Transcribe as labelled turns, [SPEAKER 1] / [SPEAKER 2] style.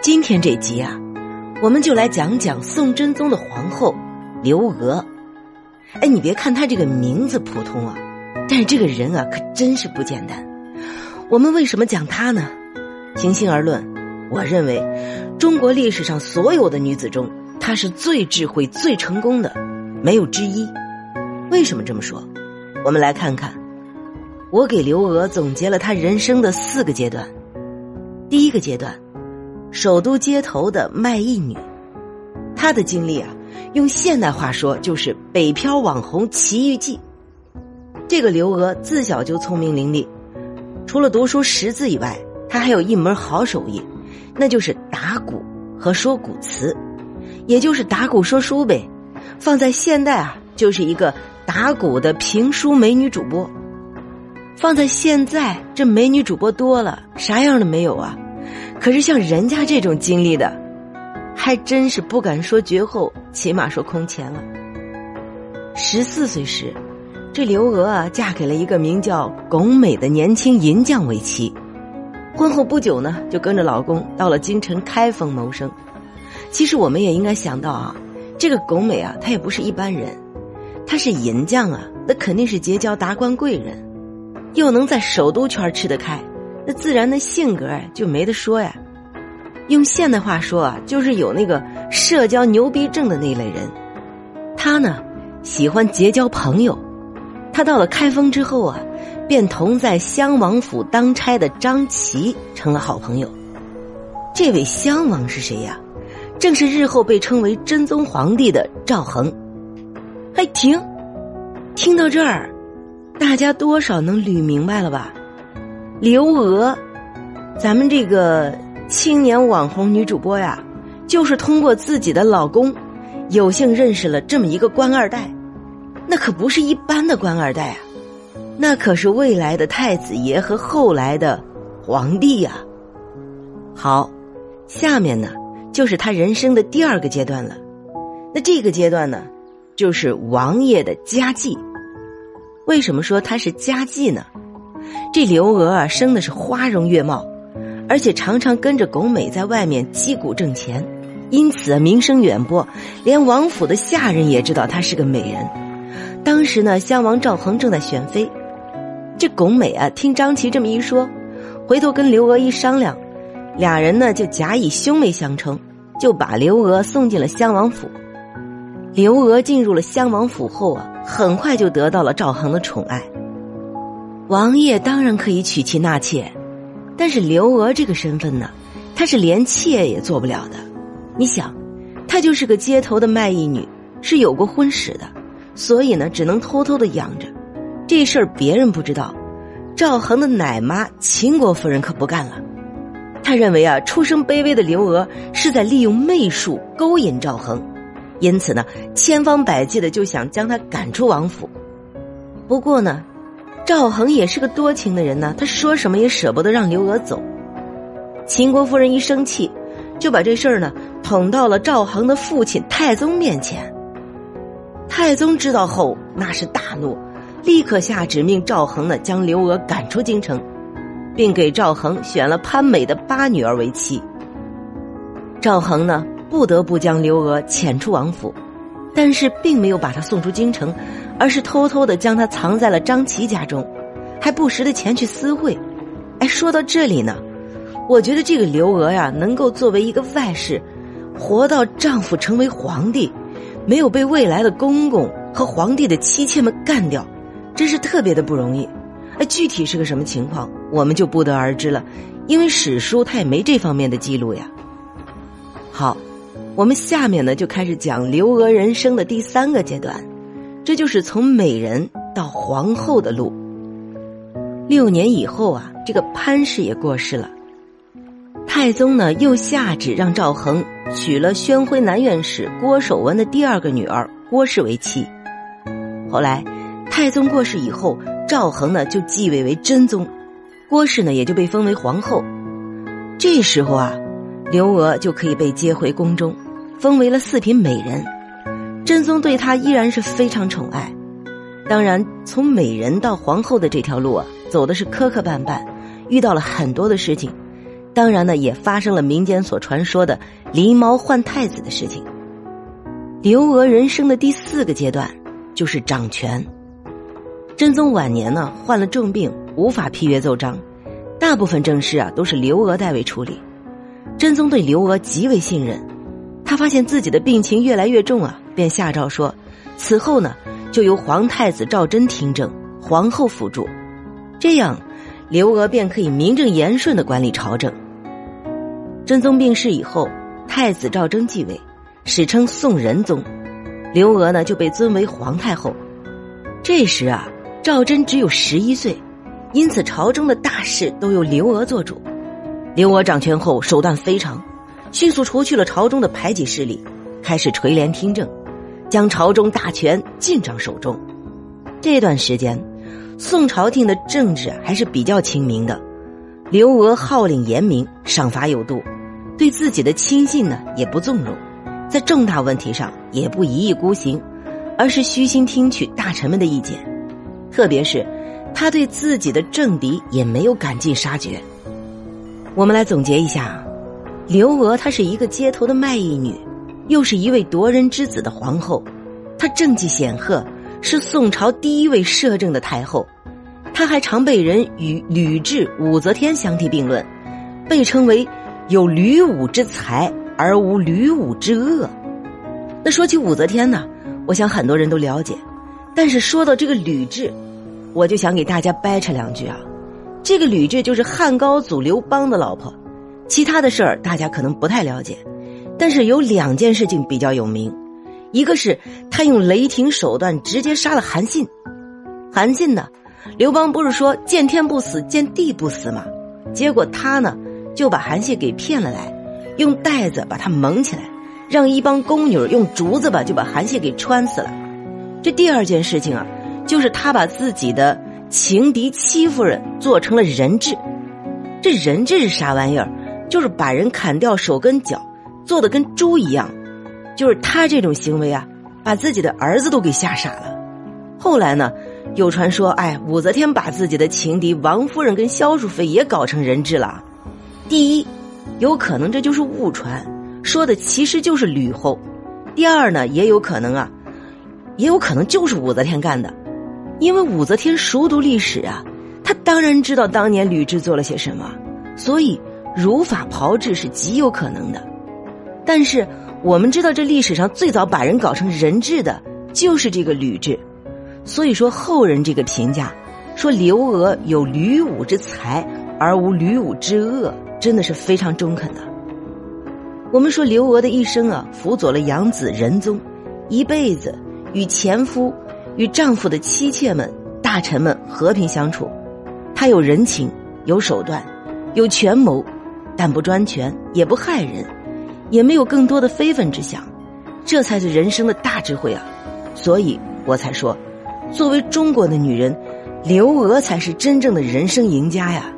[SPEAKER 1] 今天这集啊，我们就来讲讲宋真宗的皇后刘娥。哎，你别看她这个名字普通啊，但是这个人啊可真是不简单。我们为什么讲她呢？平心而论，我认为中国历史上所有的女子中，她是最智慧、最成功的，没有之一。为什么这么说？我们来看看，我给刘娥总结了她人生的四个阶段。第一个阶段。首都街头的卖艺女，她的经历啊，用现代话说就是北漂网红奇遇记。这个刘娥自小就聪明伶俐，除了读书识字以外，她还有一门好手艺，那就是打鼓和说古词，也就是打鼓说书呗。放在现代啊，就是一个打鼓的评书美女主播。放在现在，这美女主播多了，啥样的没有啊？可是像人家这种经历的，还真是不敢说绝后，起码说空前了。十四岁时，这刘娥啊嫁给了一个名叫龚美的年轻银匠为妻。婚后不久呢，就跟着老公到了京城开封谋生。其实我们也应该想到啊，这个龚美啊，她也不是一般人，她是银匠啊，那肯定是结交达官贵人，又能在首都圈吃得开。那自然的性格，就没得说呀。用现代话说啊，就是有那个社交牛逼症的那类人。他呢，喜欢结交朋友。他到了开封之后啊，便同在襄王府当差的张琪成了好朋友。这位襄王是谁呀？正是日后被称为真宗皇帝的赵恒。哎，停！听到这儿，大家多少能捋明白了吧？刘娥，咱们这个青年网红女主播呀，就是通过自己的老公，有幸认识了这么一个官二代，那可不是一般的官二代啊，那可是未来的太子爷和后来的皇帝呀。好，下面呢就是他人生的第二个阶段了，那这个阶段呢，就是王爷的家妓。为什么说他是家妓呢？这刘娥啊，生的是花容月貌，而且常常跟着巩美在外面击鼓挣钱，因此名声远播，连王府的下人也知道她是个美人。当时呢，襄王赵恒正在选妃，这巩美啊，听张琪这么一说，回头跟刘娥一商量，俩人呢就假以兄妹相称，就把刘娥送进了襄王府。刘娥进入了襄王府后啊，很快就得到了赵恒的宠爱。王爷当然可以娶妻纳妾，但是刘娥这个身份呢，她是连妾也做不了的。你想，她就是个街头的卖艺女，是有过婚史的，所以呢，只能偷偷的养着。这事儿别人不知道，赵恒的奶妈秦国夫人可不干了。他认为啊，出身卑微的刘娥是在利用媚术勾引赵恒，因此呢，千方百计的就想将他赶出王府。不过呢。赵恒也是个多情的人呢，他说什么也舍不得让刘娥走。秦国夫人一生气，就把这事儿呢捅到了赵恒的父亲太宗面前。太宗知道后，那是大怒，立刻下旨命赵恒呢将刘娥赶出京城，并给赵恒选了潘美的八女儿为妻。赵恒呢不得不将刘娥遣出王府。但是并没有把他送出京城，而是偷偷的将他藏在了张琪家中，还不时的前去私会。哎，说到这里呢，我觉得这个刘娥呀，能够作为一个外室，活到丈夫成为皇帝，没有被未来的公公和皇帝的妻妾们干掉，真是特别的不容易。哎，具体是个什么情况，我们就不得而知了，因为史书它也没这方面的记录呀。好。我们下面呢就开始讲刘娥人生的第三个阶段，这就是从美人到皇后的路。六年以后啊，这个潘氏也过世了，太宗呢又下旨让赵恒娶了宣徽南院使郭守文的第二个女儿郭氏为妻。后来，太宗过世以后，赵恒呢就继位为真宗，郭氏呢也就被封为皇后。这时候啊，刘娥就可以被接回宫中。封为了四品美人，真宗对她依然是非常宠爱。当然，从美人到皇后的这条路啊，走的是磕磕绊绊，遇到了很多的事情。当然呢，也发生了民间所传说的狸猫换太子的事情。刘娥人生的第四个阶段就是掌权。真宗晚年呢，患了重病，无法批阅奏章，大部分政事啊都是刘娥代为处理。真宗对刘娥极为信任，他发现自己的病情越来越重啊，便下诏说，此后呢就由皇太子赵祯听政，皇后辅助，这样刘娥便可以名正言顺的管理朝政。真宗病逝以后，太子赵祯继位，史称宋仁宗，刘娥呢就被尊为皇太后。这时啊。赵祯只有十一岁，因此朝中的大事都由刘娥做主。刘娥掌权后手段非常，迅速除去了朝中的排挤势力，开始垂帘听政，将朝中大权尽掌手中。这段时间，宋朝廷的政治还是比较清明的。刘娥号令严明，赏罚有度，对自己的亲信呢也不纵容，在重大问题上也不一意孤行，而是虚心听取大臣们的意见。特别是，他对自己的政敌也没有赶尽杀绝。我们来总结一下：刘娥她是一个街头的卖艺女，又是一位夺人之子的皇后，她政绩显赫，是宋朝第一位摄政的太后。她还常被人与吕雉、武则天相提并论，被称为有吕武之才而无吕武之恶。那说起武则天呢，我想很多人都了解。但是说到这个吕雉，我就想给大家掰扯两句啊。这个吕雉就是汉高祖刘邦的老婆，其他的事儿大家可能不太了解，但是有两件事情比较有名，一个是他用雷霆手段直接杀了韩信。韩信呢，刘邦不是说见天不死，见地不死吗？结果他呢就把韩信给骗了来，用袋子把他蒙起来，让一帮宫女用竹子吧就把韩信给穿死了。这第二件事情啊，就是他把自己的情敌戚夫人做成了人质。这人质是啥玩意儿？就是把人砍掉手跟脚，做的跟猪一样。就是他这种行为啊，把自己的儿子都给吓傻了。后来呢，有传说，哎，武则天把自己的情敌王夫人跟萧淑妃也搞成人质了。第一，有可能这就是误传，说的其实就是吕后。第二呢，也有可能啊。也有可能就是武则天干的，因为武则天熟读历史啊，她当然知道当年吕雉做了些什么，所以如法炮制是极有可能的。但是我们知道，这历史上最早把人搞成人质的就是这个吕雉，所以说后人这个评价说刘娥有吕武之才而无吕武之恶，真的是非常中肯的。我们说刘娥的一生啊，辅佐了养子仁宗，一辈子。与前夫、与丈夫的妻妾们、大臣们和平相处，她有人情、有手段、有权谋，但不专权，也不害人，也没有更多的非分之想，这才是人生的大智慧啊！所以我才说，作为中国的女人，刘娥才是真正的人生赢家呀。